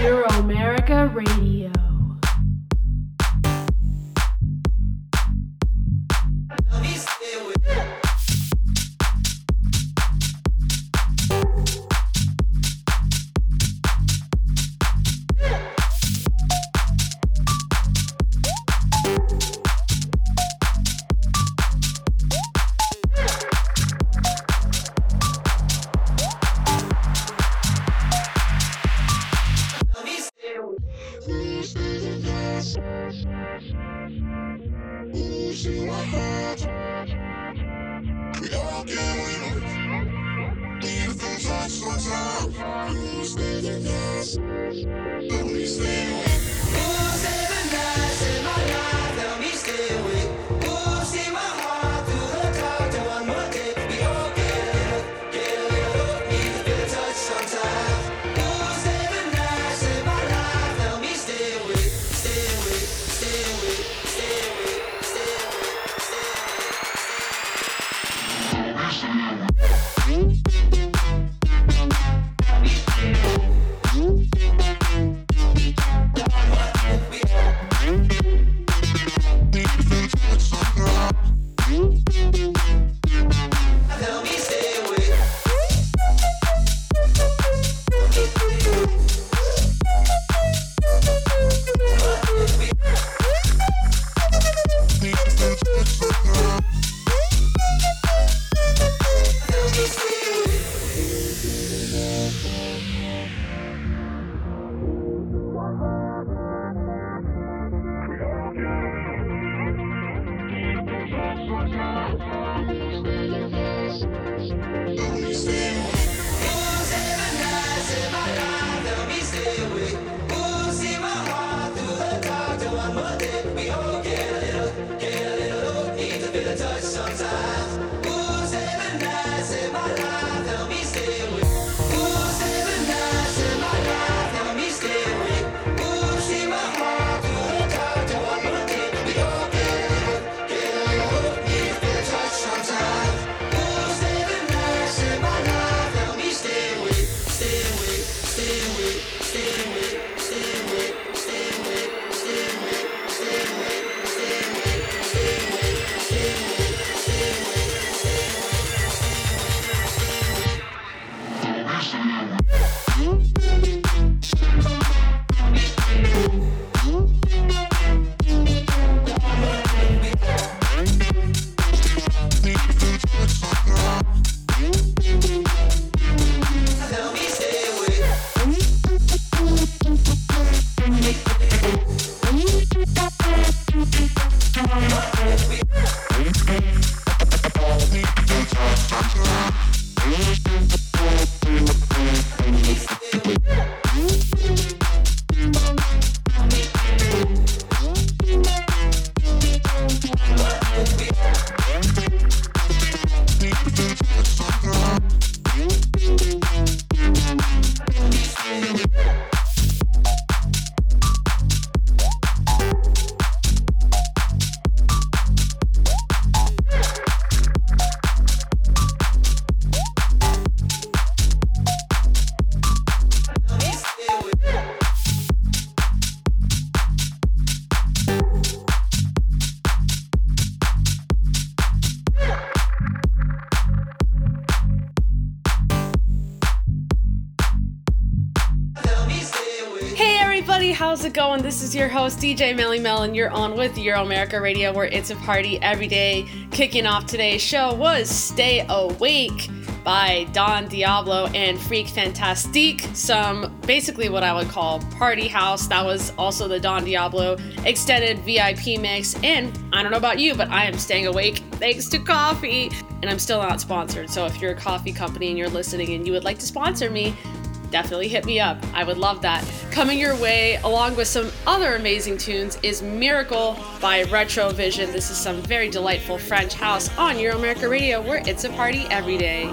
Euro America Radio. How's it going? This is your host, DJ Melly Mel, and you're on with Euro America Radio, where it's a party every day. Kicking off today's show was Stay Awake by Don Diablo and Freak Fantastique. Some basically what I would call party house. That was also the Don Diablo extended VIP mix. And I don't know about you, but I am staying awake thanks to coffee. And I'm still not sponsored. So if you're a coffee company and you're listening and you would like to sponsor me, definitely hit me up. I would love that. Coming your way, along with some other amazing tunes, is Miracle by Retrovision. This is some very delightful French house on Euro America Radio, where it's a party every day.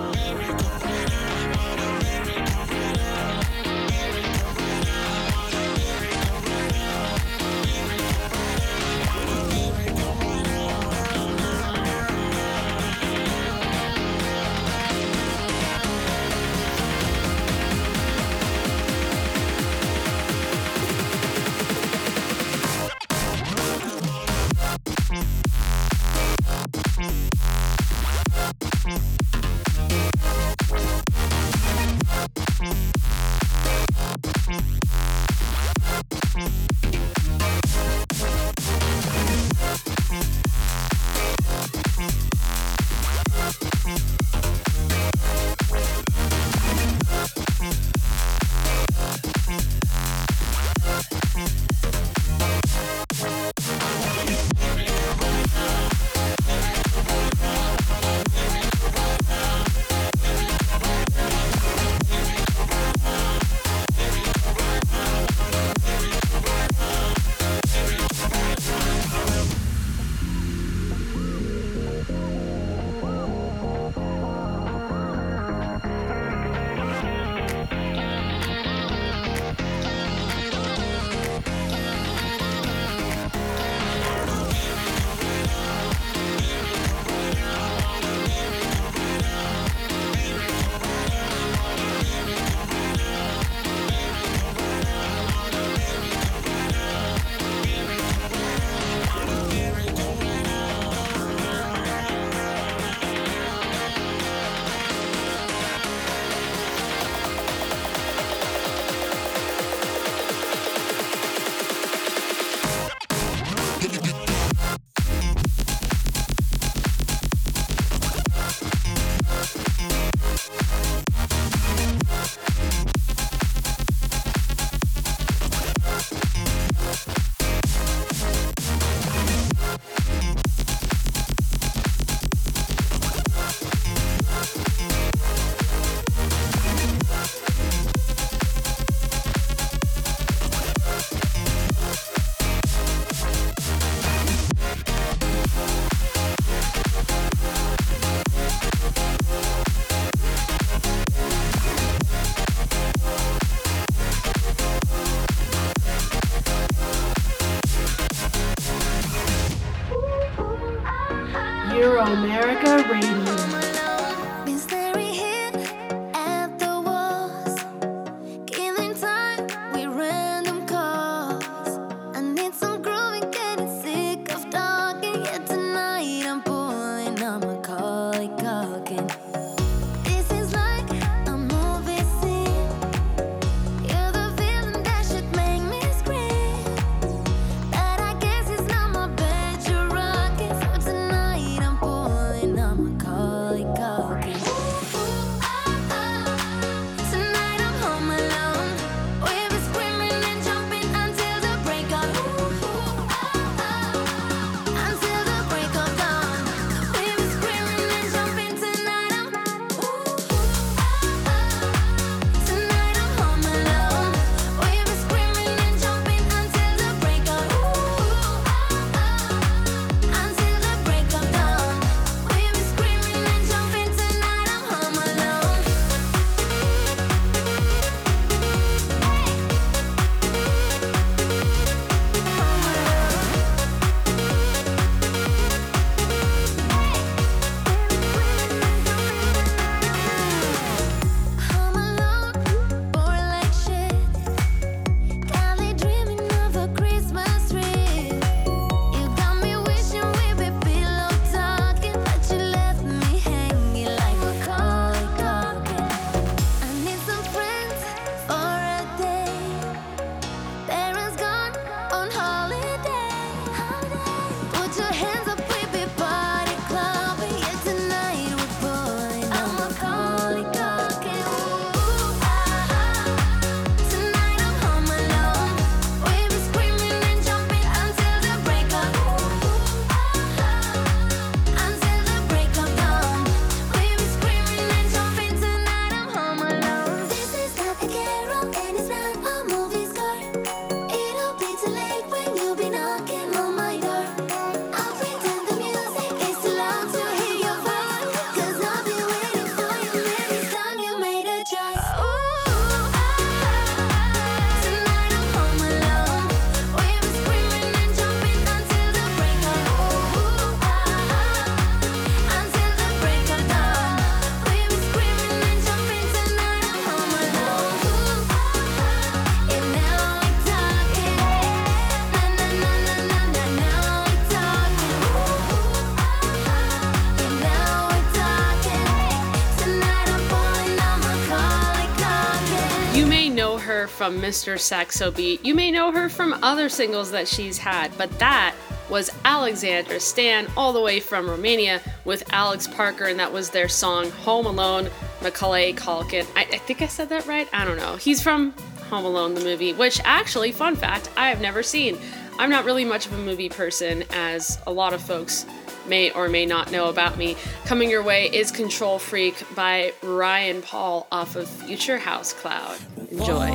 From Mr. Saxo Beat. You may know her from other singles that she's had, but that was Alexandra Stan, all the way from Romania, with Alex Parker, and that was their song Home Alone, Macaulay Culkin. I, I think I said that right? I don't know. He's from Home Alone, the movie, which actually, fun fact, I have never seen. I'm not really much of a movie person, as a lot of folks may or may not know about me. Coming your way is Control Freak by Ryan Paul off of Future House Cloud. Enjoy.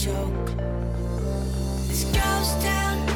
Joke? This ghost town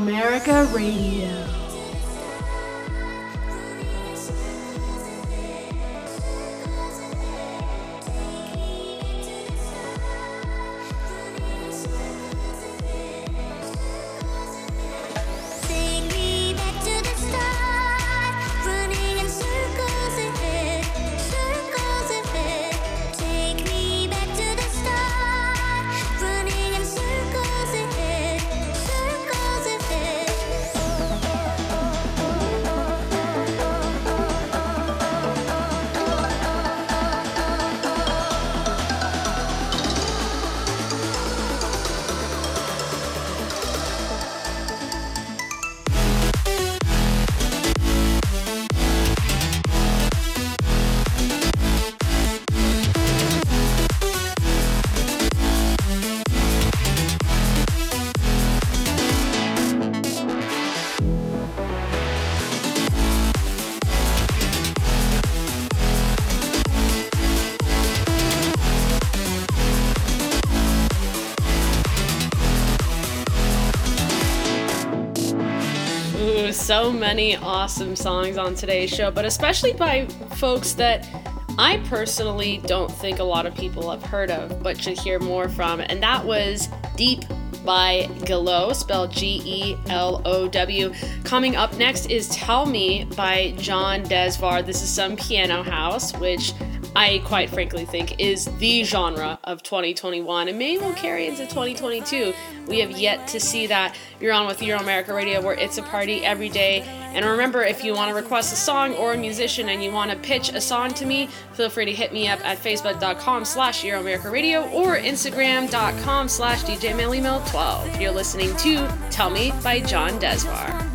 America Radio. Many awesome songs on today's show, but especially by folks that I personally don't think a lot of people have heard of, but should hear more from. And that was Deep by Gelow, spelled G E L O W. Coming up next is Tell Me by John Desvar. This is some piano house, which I quite frankly think is the genre of 2021 and maybe will carry into 2022. We have yet to see that. You're on with Euro America Radio where it's a party every day. And remember, if you want to request a song or a musician and you want to pitch a song to me, feel free to hit me up at facebook.com slash Euro America Radio or instagram.com slash DJ 12 You're listening to Tell Me by John Desvar.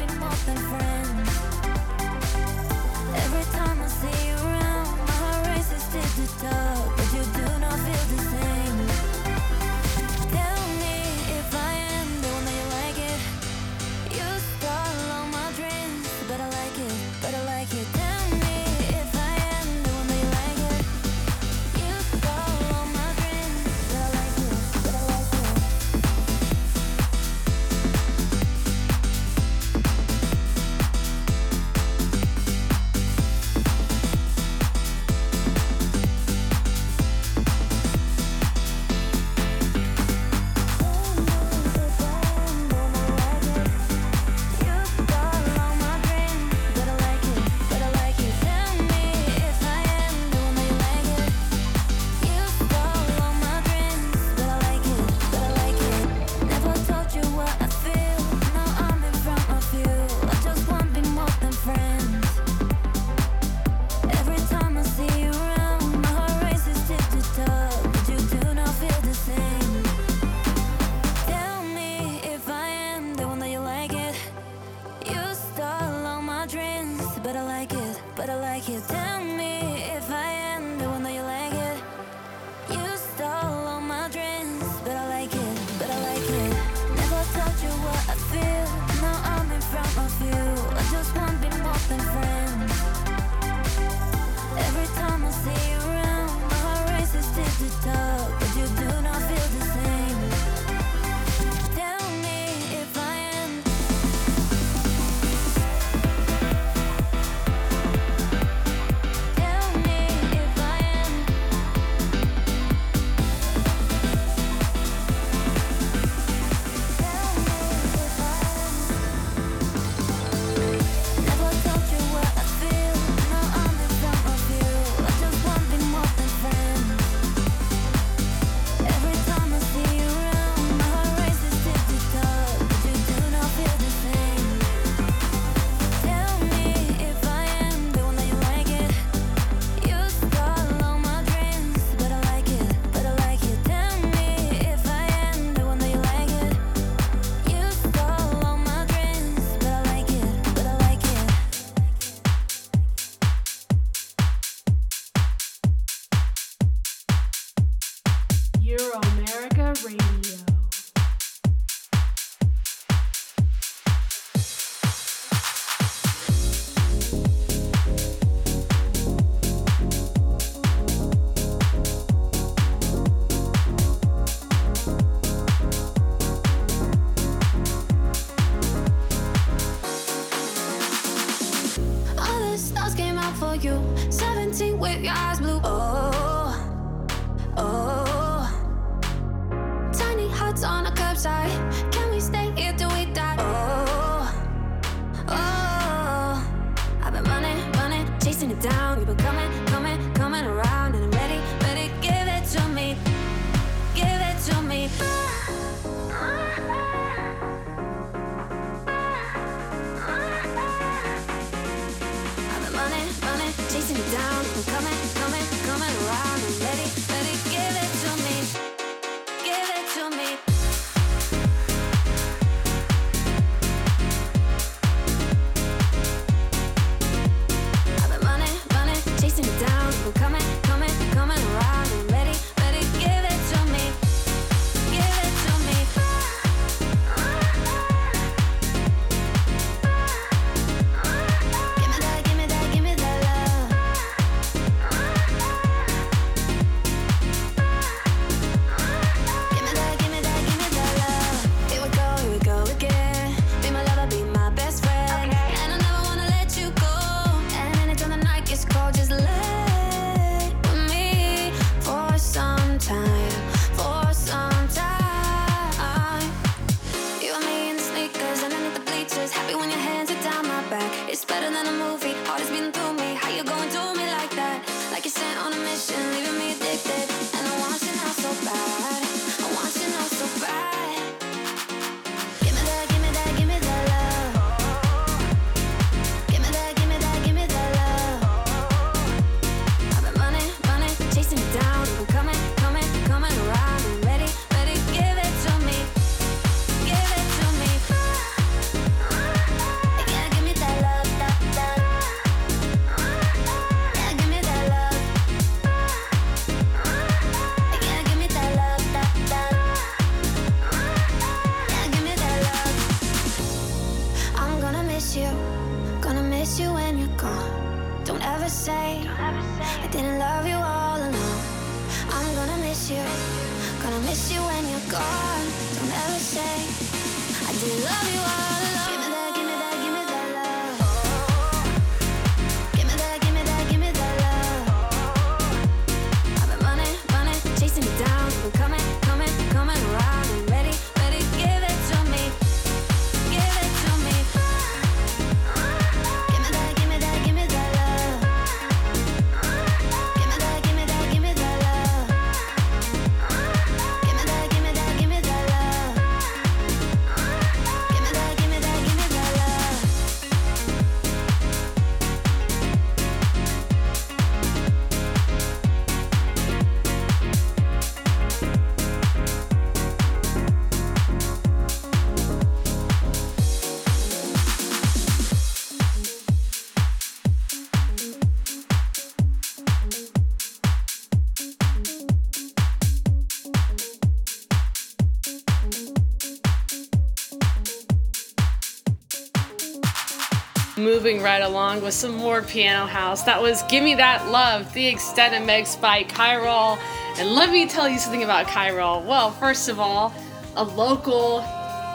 moving right along with some more Piano House. That was Gimme That Love, The Extent of Megs by Kiral. And let me tell you something about Kiral. Well, first of all, a local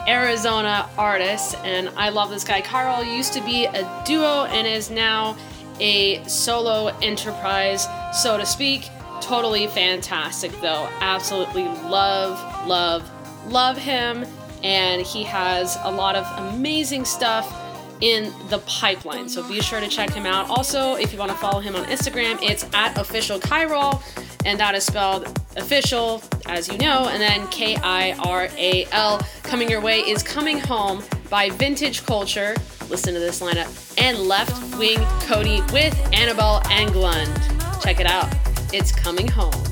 Arizona artist, and I love this guy. Kiral used to be a duo and is now a solo enterprise, so to speak. Totally fantastic, though. Absolutely love, love, love him. And he has a lot of amazing stuff in the pipeline. So be sure to check him out. Also, if you want to follow him on Instagram, it's at official Kiral, and that is spelled official, as you know, and then K I R A L. Coming your way is Coming Home by Vintage Culture. Listen to this lineup. And Left Wing Cody with Annabel Englund. Check it out. It's coming home.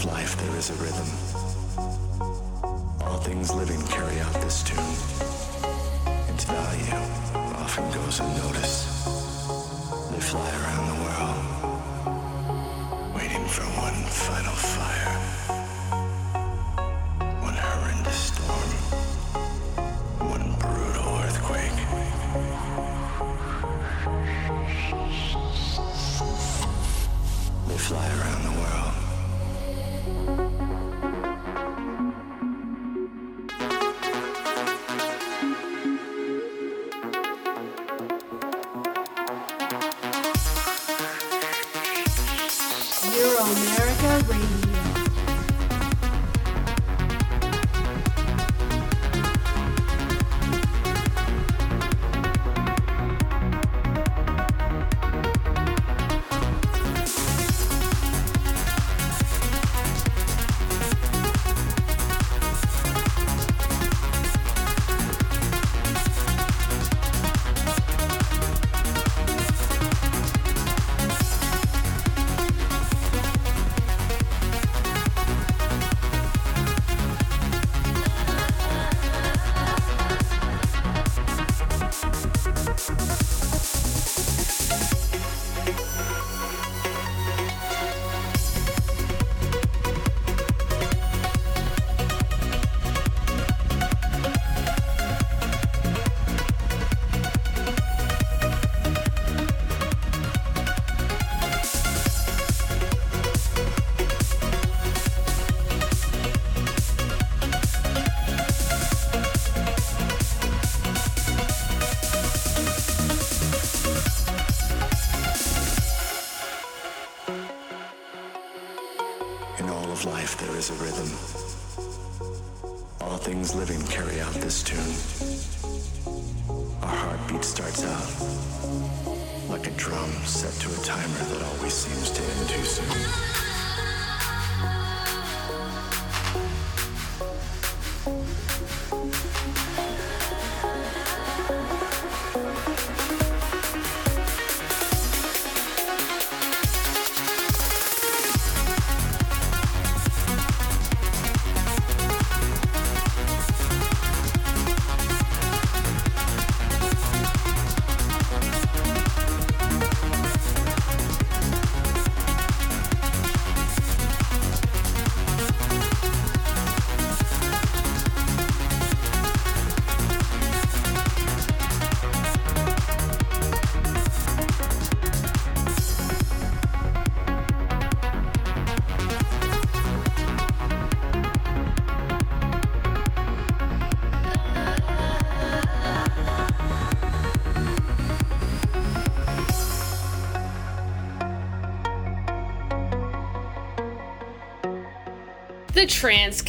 of life there is a rhythm. All things living carry out this tune. Its value often goes unnoticed. They fly around the world, waiting for one final fire. of this tune, our heartbeat starts out like a drum set to a timer that always seems to end too soon.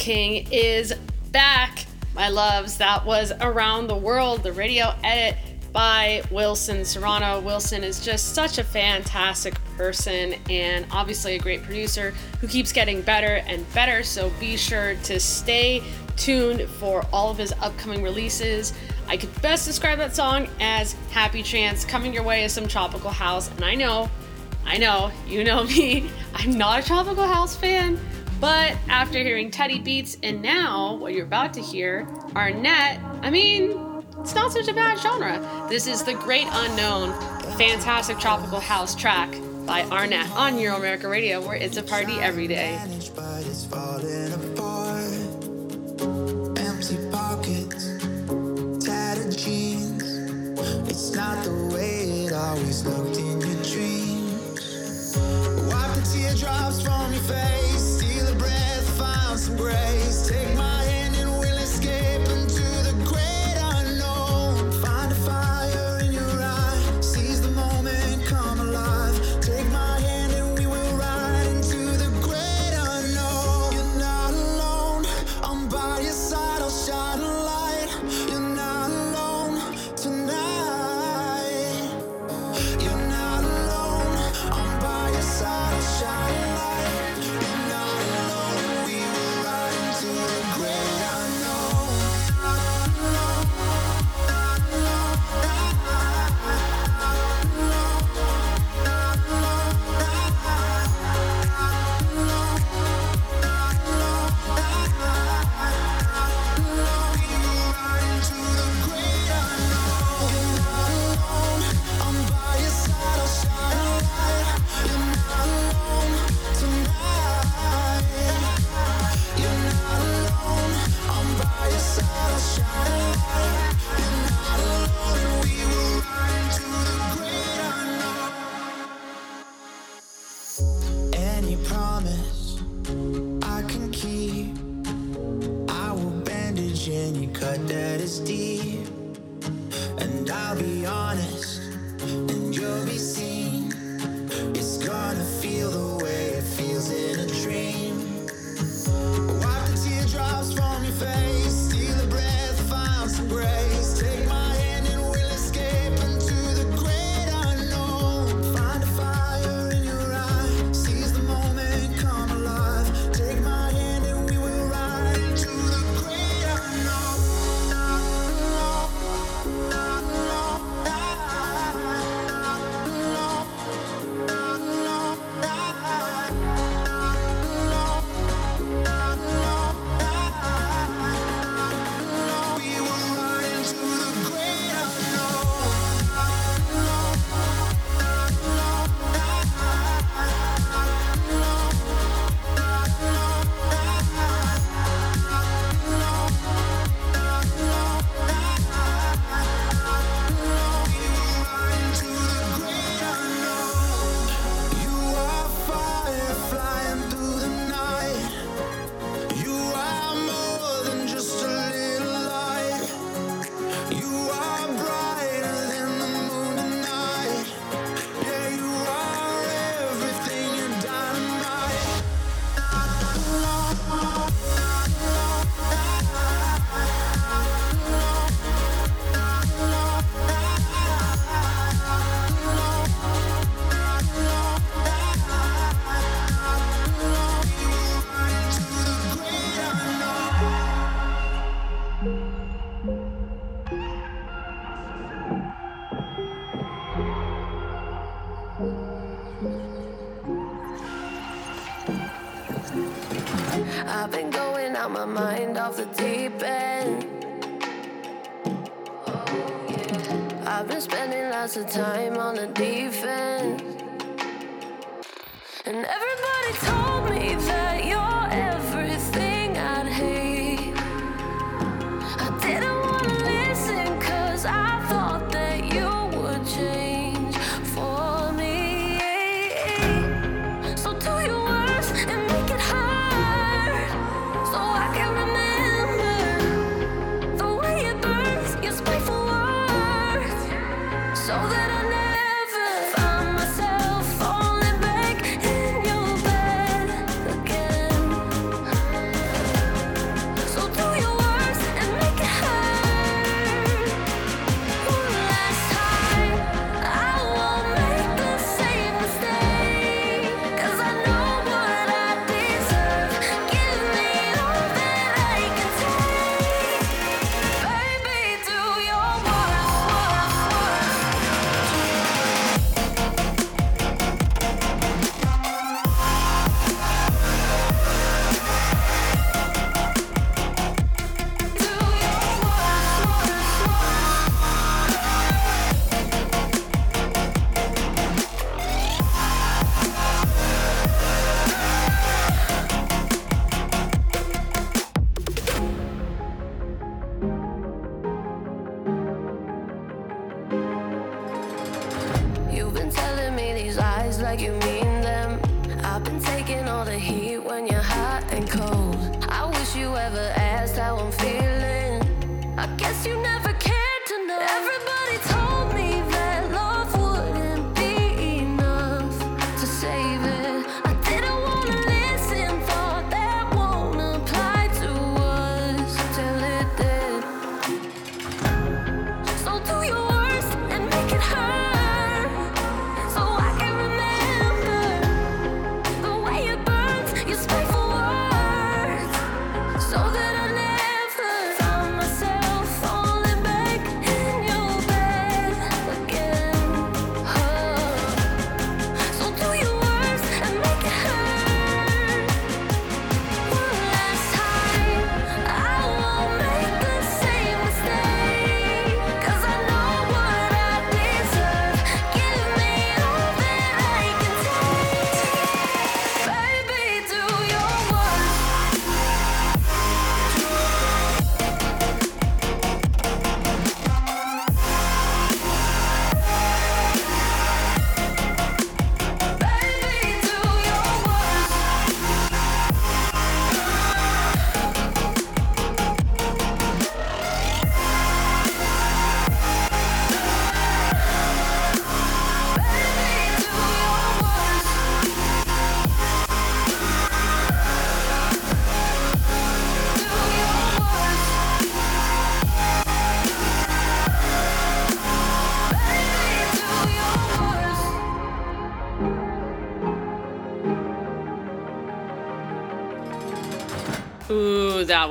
King is back, my loves. That was Around the World, the radio edit by Wilson Serrano. Wilson is just such a fantastic person and obviously a great producer who keeps getting better and better. So be sure to stay tuned for all of his upcoming releases. I could best describe that song as Happy Trance. Coming your way is some tropical house, and I know, I know, you know me, I'm not a tropical house fan. But after hearing Teddy Beats and now what you're about to hear, Arnett, I mean, it's not such a bad genre. This is The Great Unknown, fantastic tropical house track by Arnett on Euro America Radio, where it's a party every day. It's not the way it always looked in your dreams. Wipe the teardrops from your face,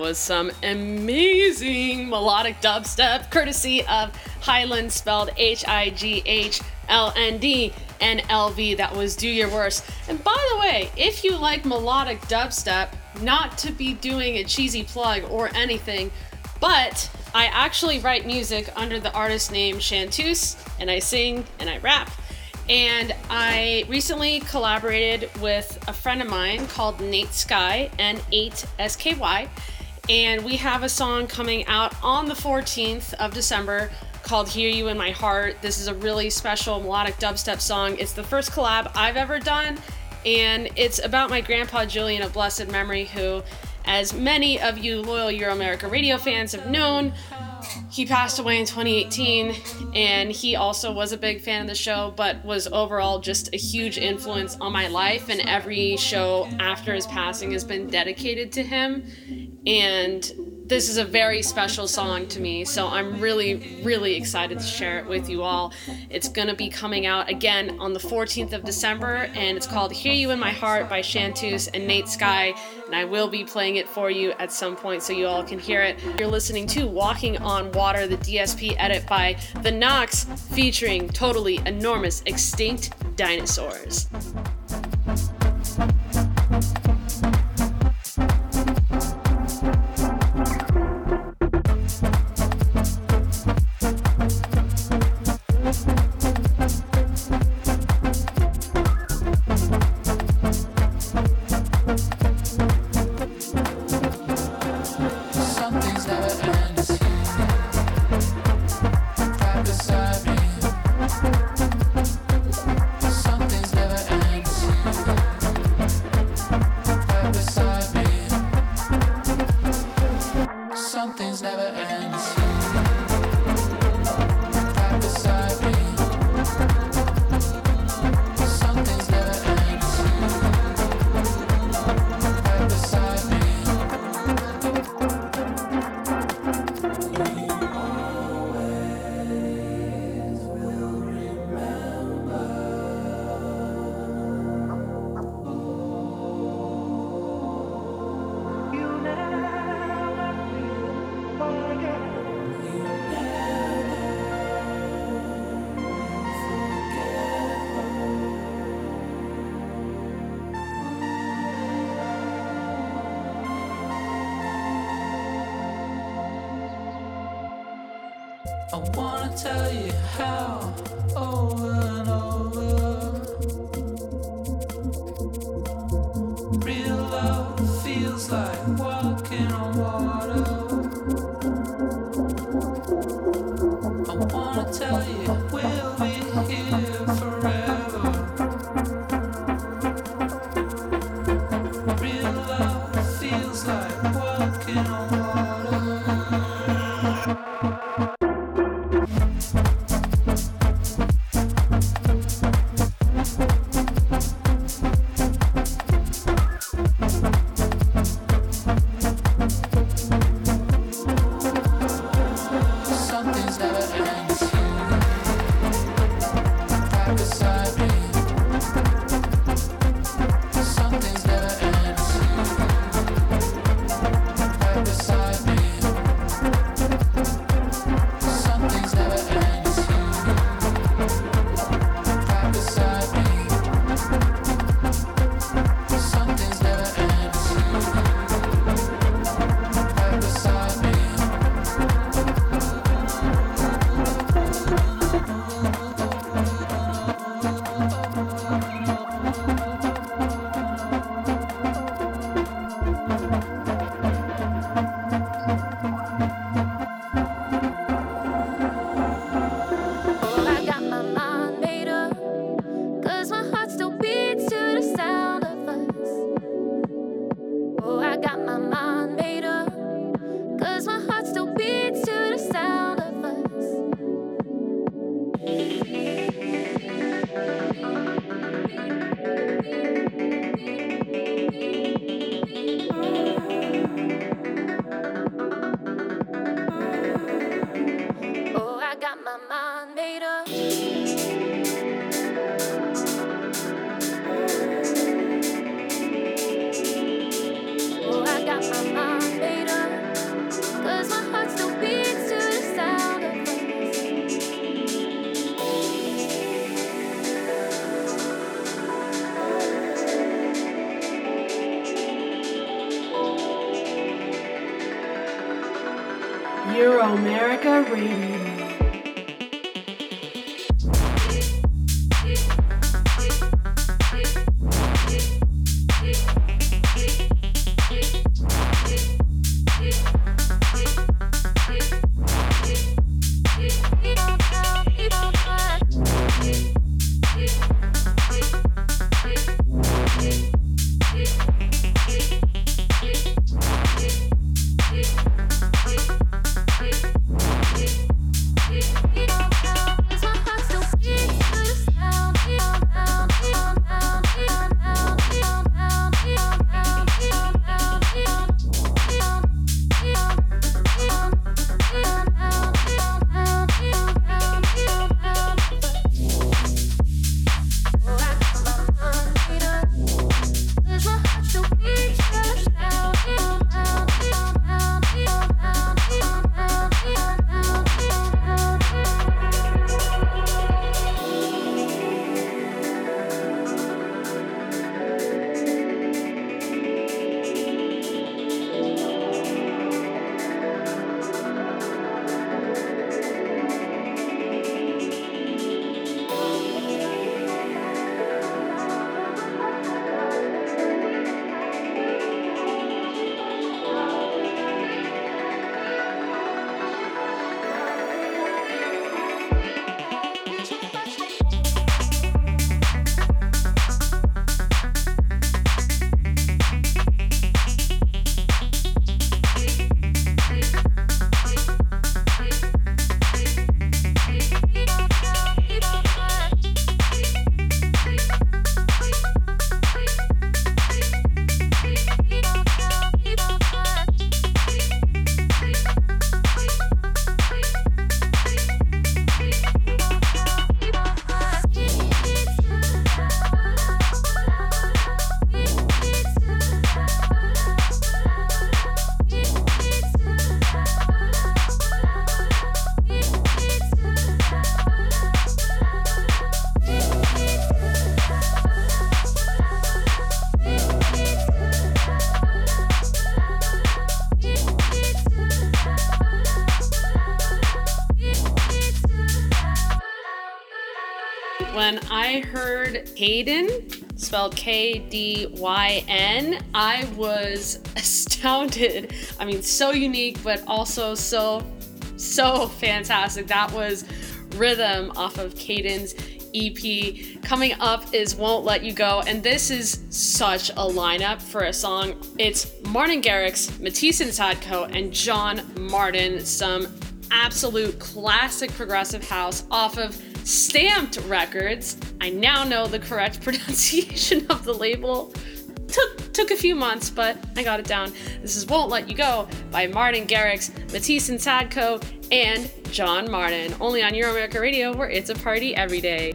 was some amazing melodic dubstep, courtesy of Highland, spelled H I G H L N D and L V. That was Do Your Worst. And by the way, if you like melodic dubstep, not to be doing a cheesy plug or anything, but I actually write music under the artist name Chanteuse, and I sing and I rap. And I recently collaborated with a friend of mine called Nate Sky, N8SKY. And we have a song coming out on the 14th of December called Hear You in My Heart. This is a really special melodic dubstep song. It's the first collab I've ever done. And it's about my grandpa Julian of blessed memory, who, as many of you loyal Euro America radio fans have known, he passed away in 2018 and he also was a big fan of the show but was overall just a huge influence on my life and every show after his passing has been dedicated to him. And this is a very special song to me so i'm really really excited to share it with you all. It's to be coming out again on the 14th of december and it's called hear you in my heart by Shantus and nate sky and i will be playing it for you at some point so you all can hear it. You're listening to walking on water the dsp edit by the Knocks featuring totally enormous extinct dinosaurs tell you Caden, spelled K D Y N, I was astounded. I mean, so unique, but also so, so fantastic. That was Rhythm off of Caden's EP. Coming up is Won't Let You Go, and this is such a lineup for a song. It's Martin Garrix, Matisse and Sadko, and John Martin. Some absolute classic progressive house off of Stamped Records. I now know the correct pronunciation of the label. Took took a few months, but I got it down. This is Won't Let You Go by Martin Garrix, Matisse and Sadko, and John Martin. Only on Euro America Radio, where it's a party every day.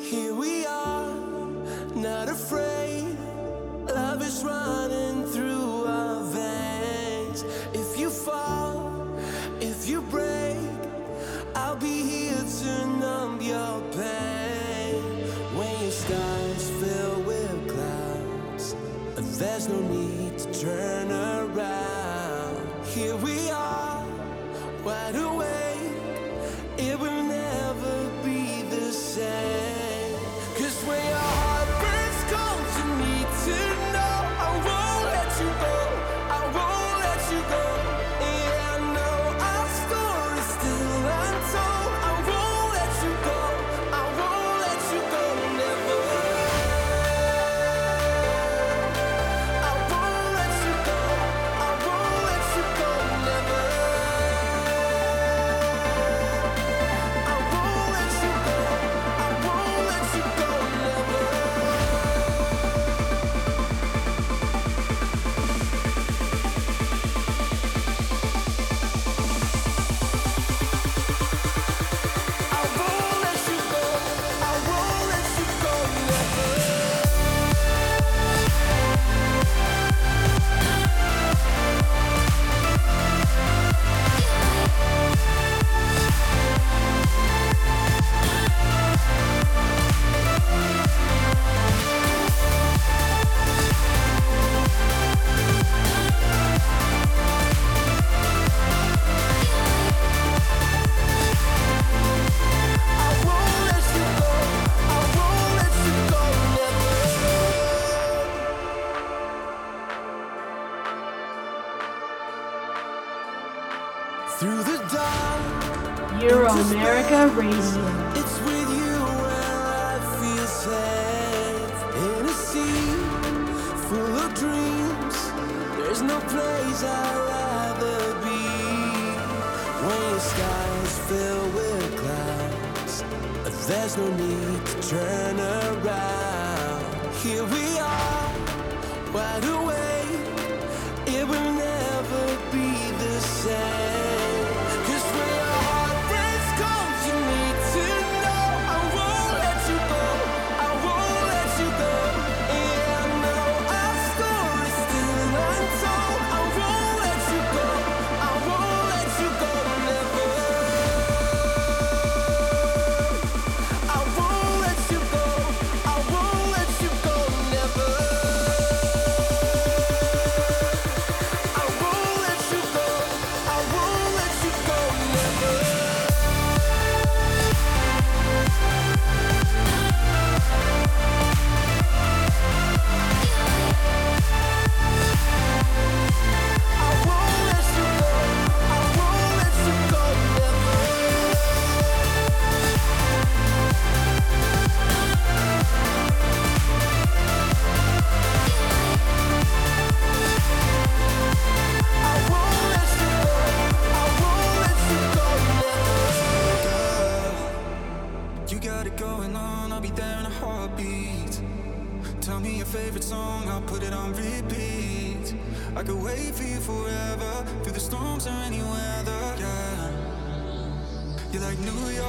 Here we are, not afraid. Love is running no need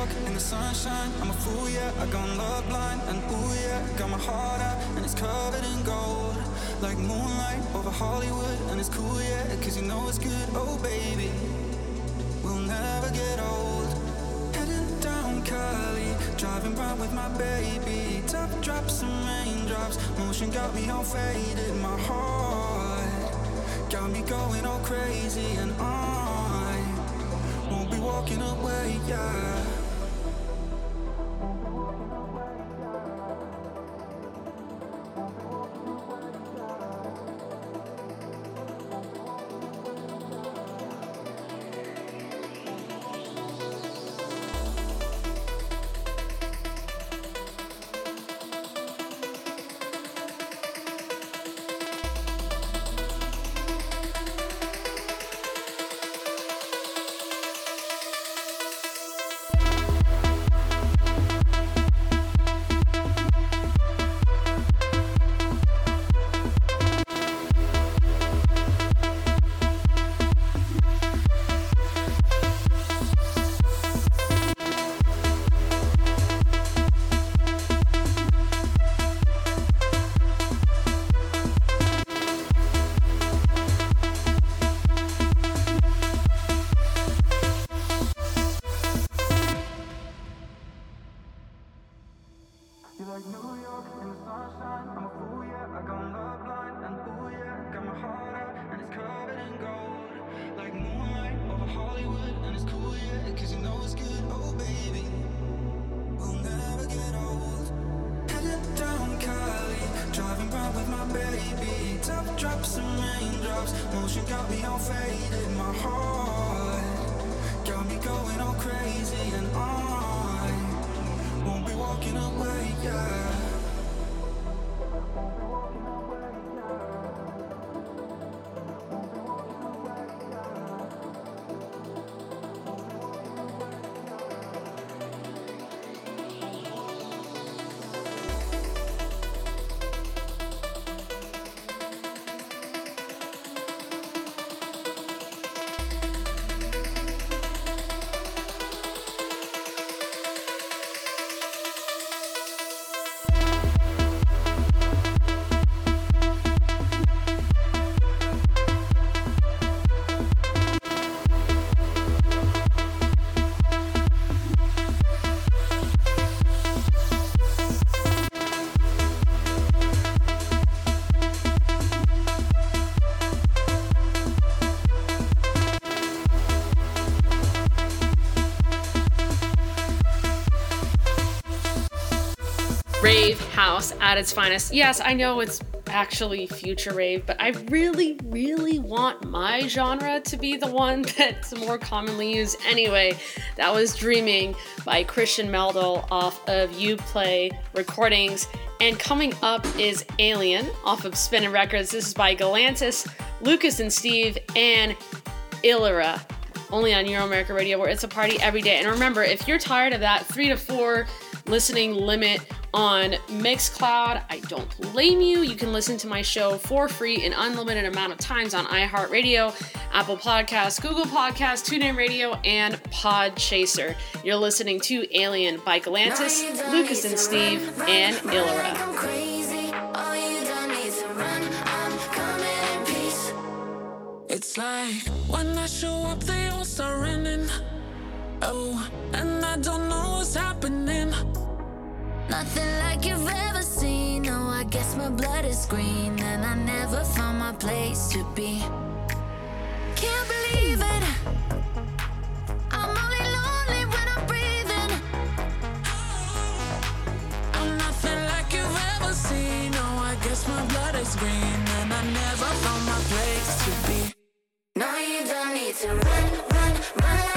walk in the sunshine. I'm a fool, yeah, I gone love blind. And ooh, yeah, got my heart out, and it's covered in gold. Like moonlight over Hollywood, and it's cool, yeah, cause you know it's good. Oh, baby, we'll never get old. Heading down Cali, driving round with my baby. Top drops and raindrops, motion got me all faded. My heart got me going all crazy, and I won't be walking away, yeah. arms. Motion got me all faded, my heart got me going all crazy, and I won't be walking away. Yeah. at its finest. Yes, I know it's actually future rave, but I really, really want my genre to be the one that's more commonly used anyway. That was Dreaming by Christian Meldal off of Uplay Recordings. And coming up is Alien off of Spinnin' Records. This is by Galantis, Lucas and Steve, and ILIRA. Only on Euroamerica Radio, where it's a party every day. And remember, if you're tired of that three to four listening limit on Mixcloud. I don't blame you. You can listen to my show for free an unlimited amount of times on iHeartRadio, Apple Podcasts, Google Podcasts, TuneIn Radio, and Podchaser. You're listening to Alien by Galantis, Lucas and Steve, and peace. It's like when I show up, they all start running. Oh, and I don't know what's happening. Nothing like you've ever seen. No, I guess my blood is green, and I never found my place to be. Can't believe it. I'm only lonely when I'm breathing. I'm nothing like you've ever seen. No, I guess my blood is green, and I never found my place to be. No, you don't need to run, run, run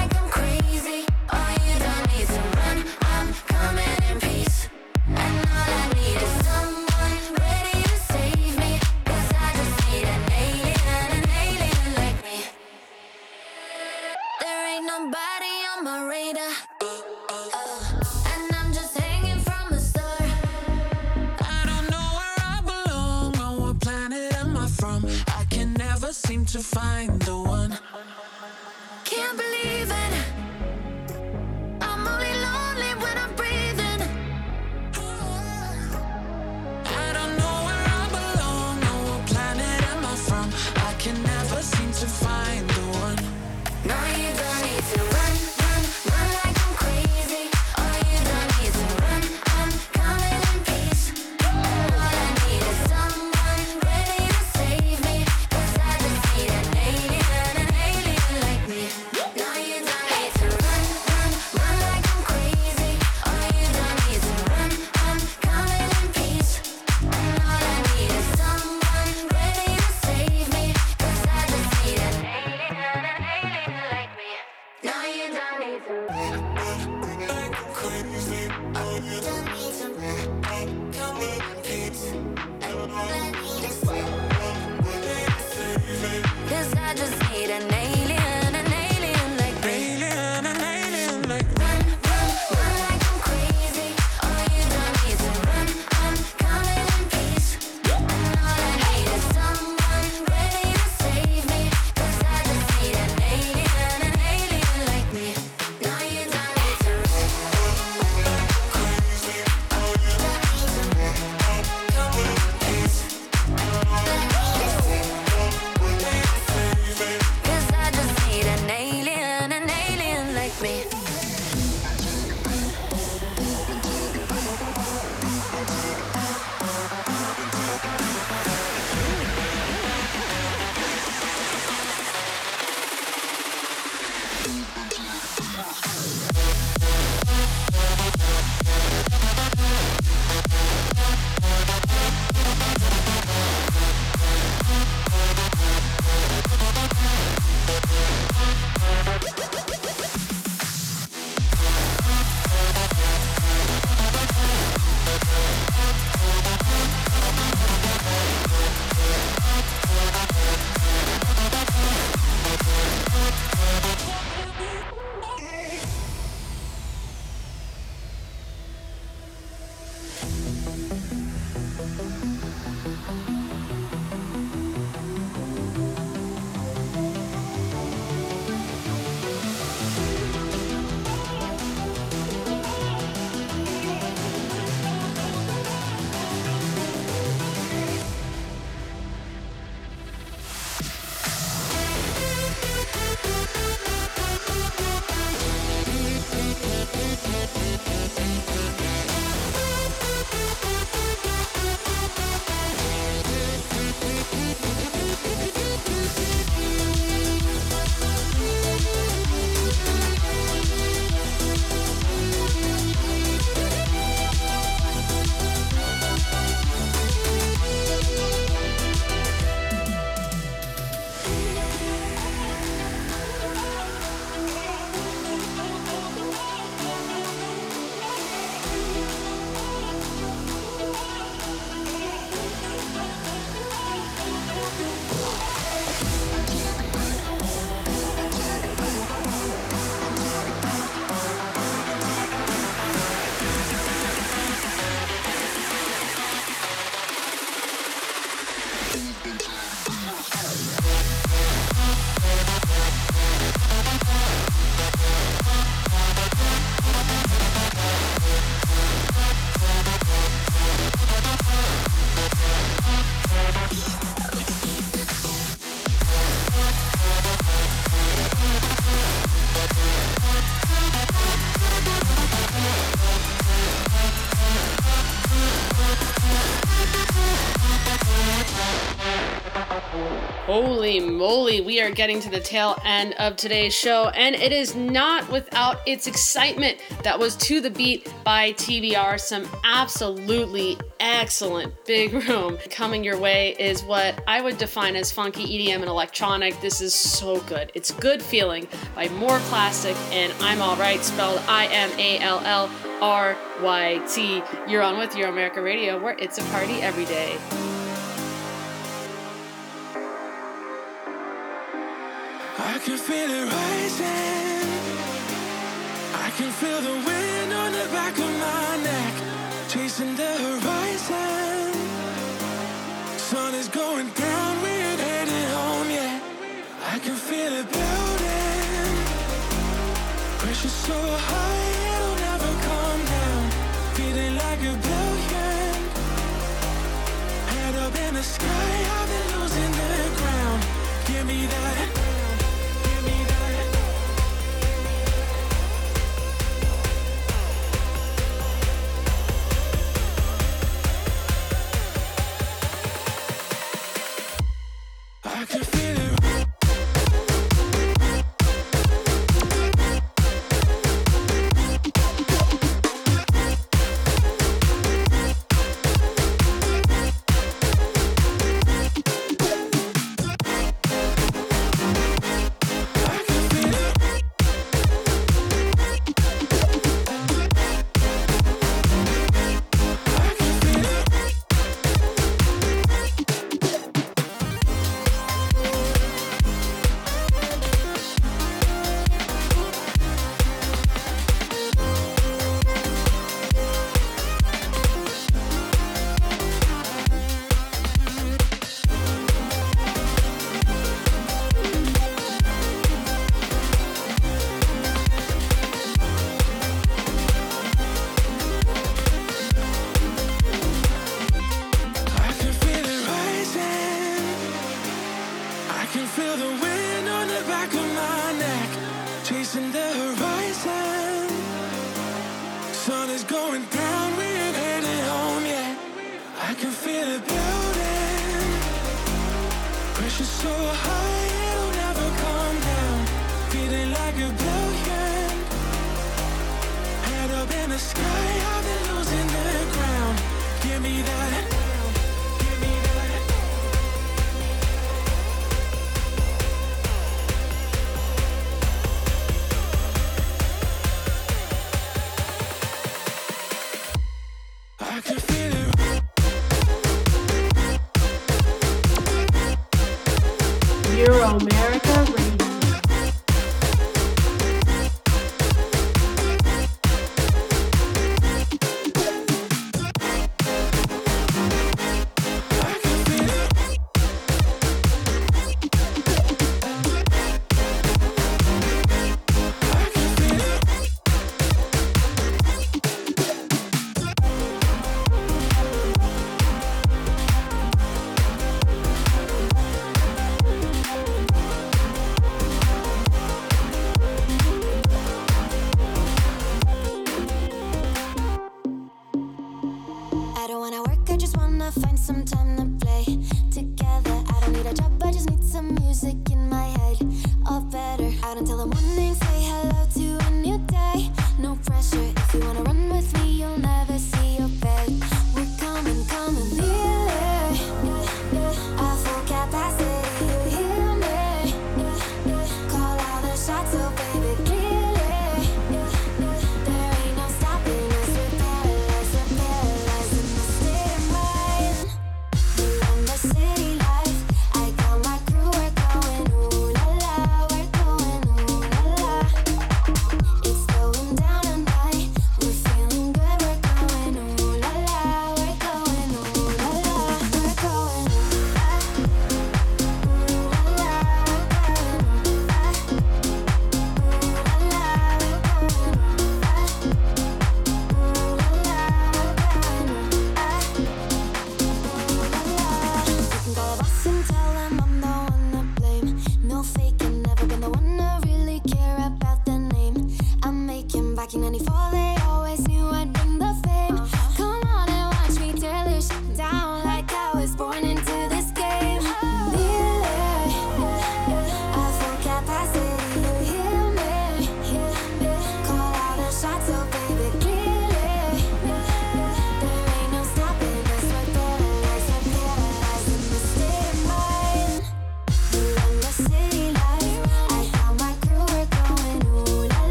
We are getting to the tail end of today's show, and it is not without its excitement. That was To the Beat by TBR. Some absolutely excellent big room coming your way is what I would define as funky EDM and electronic. This is so good. It's Good Feeling by More Plastic, and I'm Alright, spelled I M A L L R Y T. You're on with Your America Radio, where it's a party every day. Can feel it rising. I can feel the wind on the back of my neck, chasing the horizon. Sun is going down, we ain't headed home yet. I can feel it building. Pressure so high, it'll never come down. Feeling like a billion. Head up in the sky, I've been losing the ground. Give me that.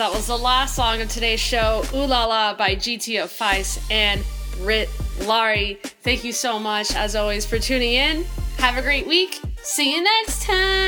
That was the last song of today's show, Ooh La La by GTO Feist and Rit Lari. Thank you so much, as always, for tuning in. Have a great week. See you next time.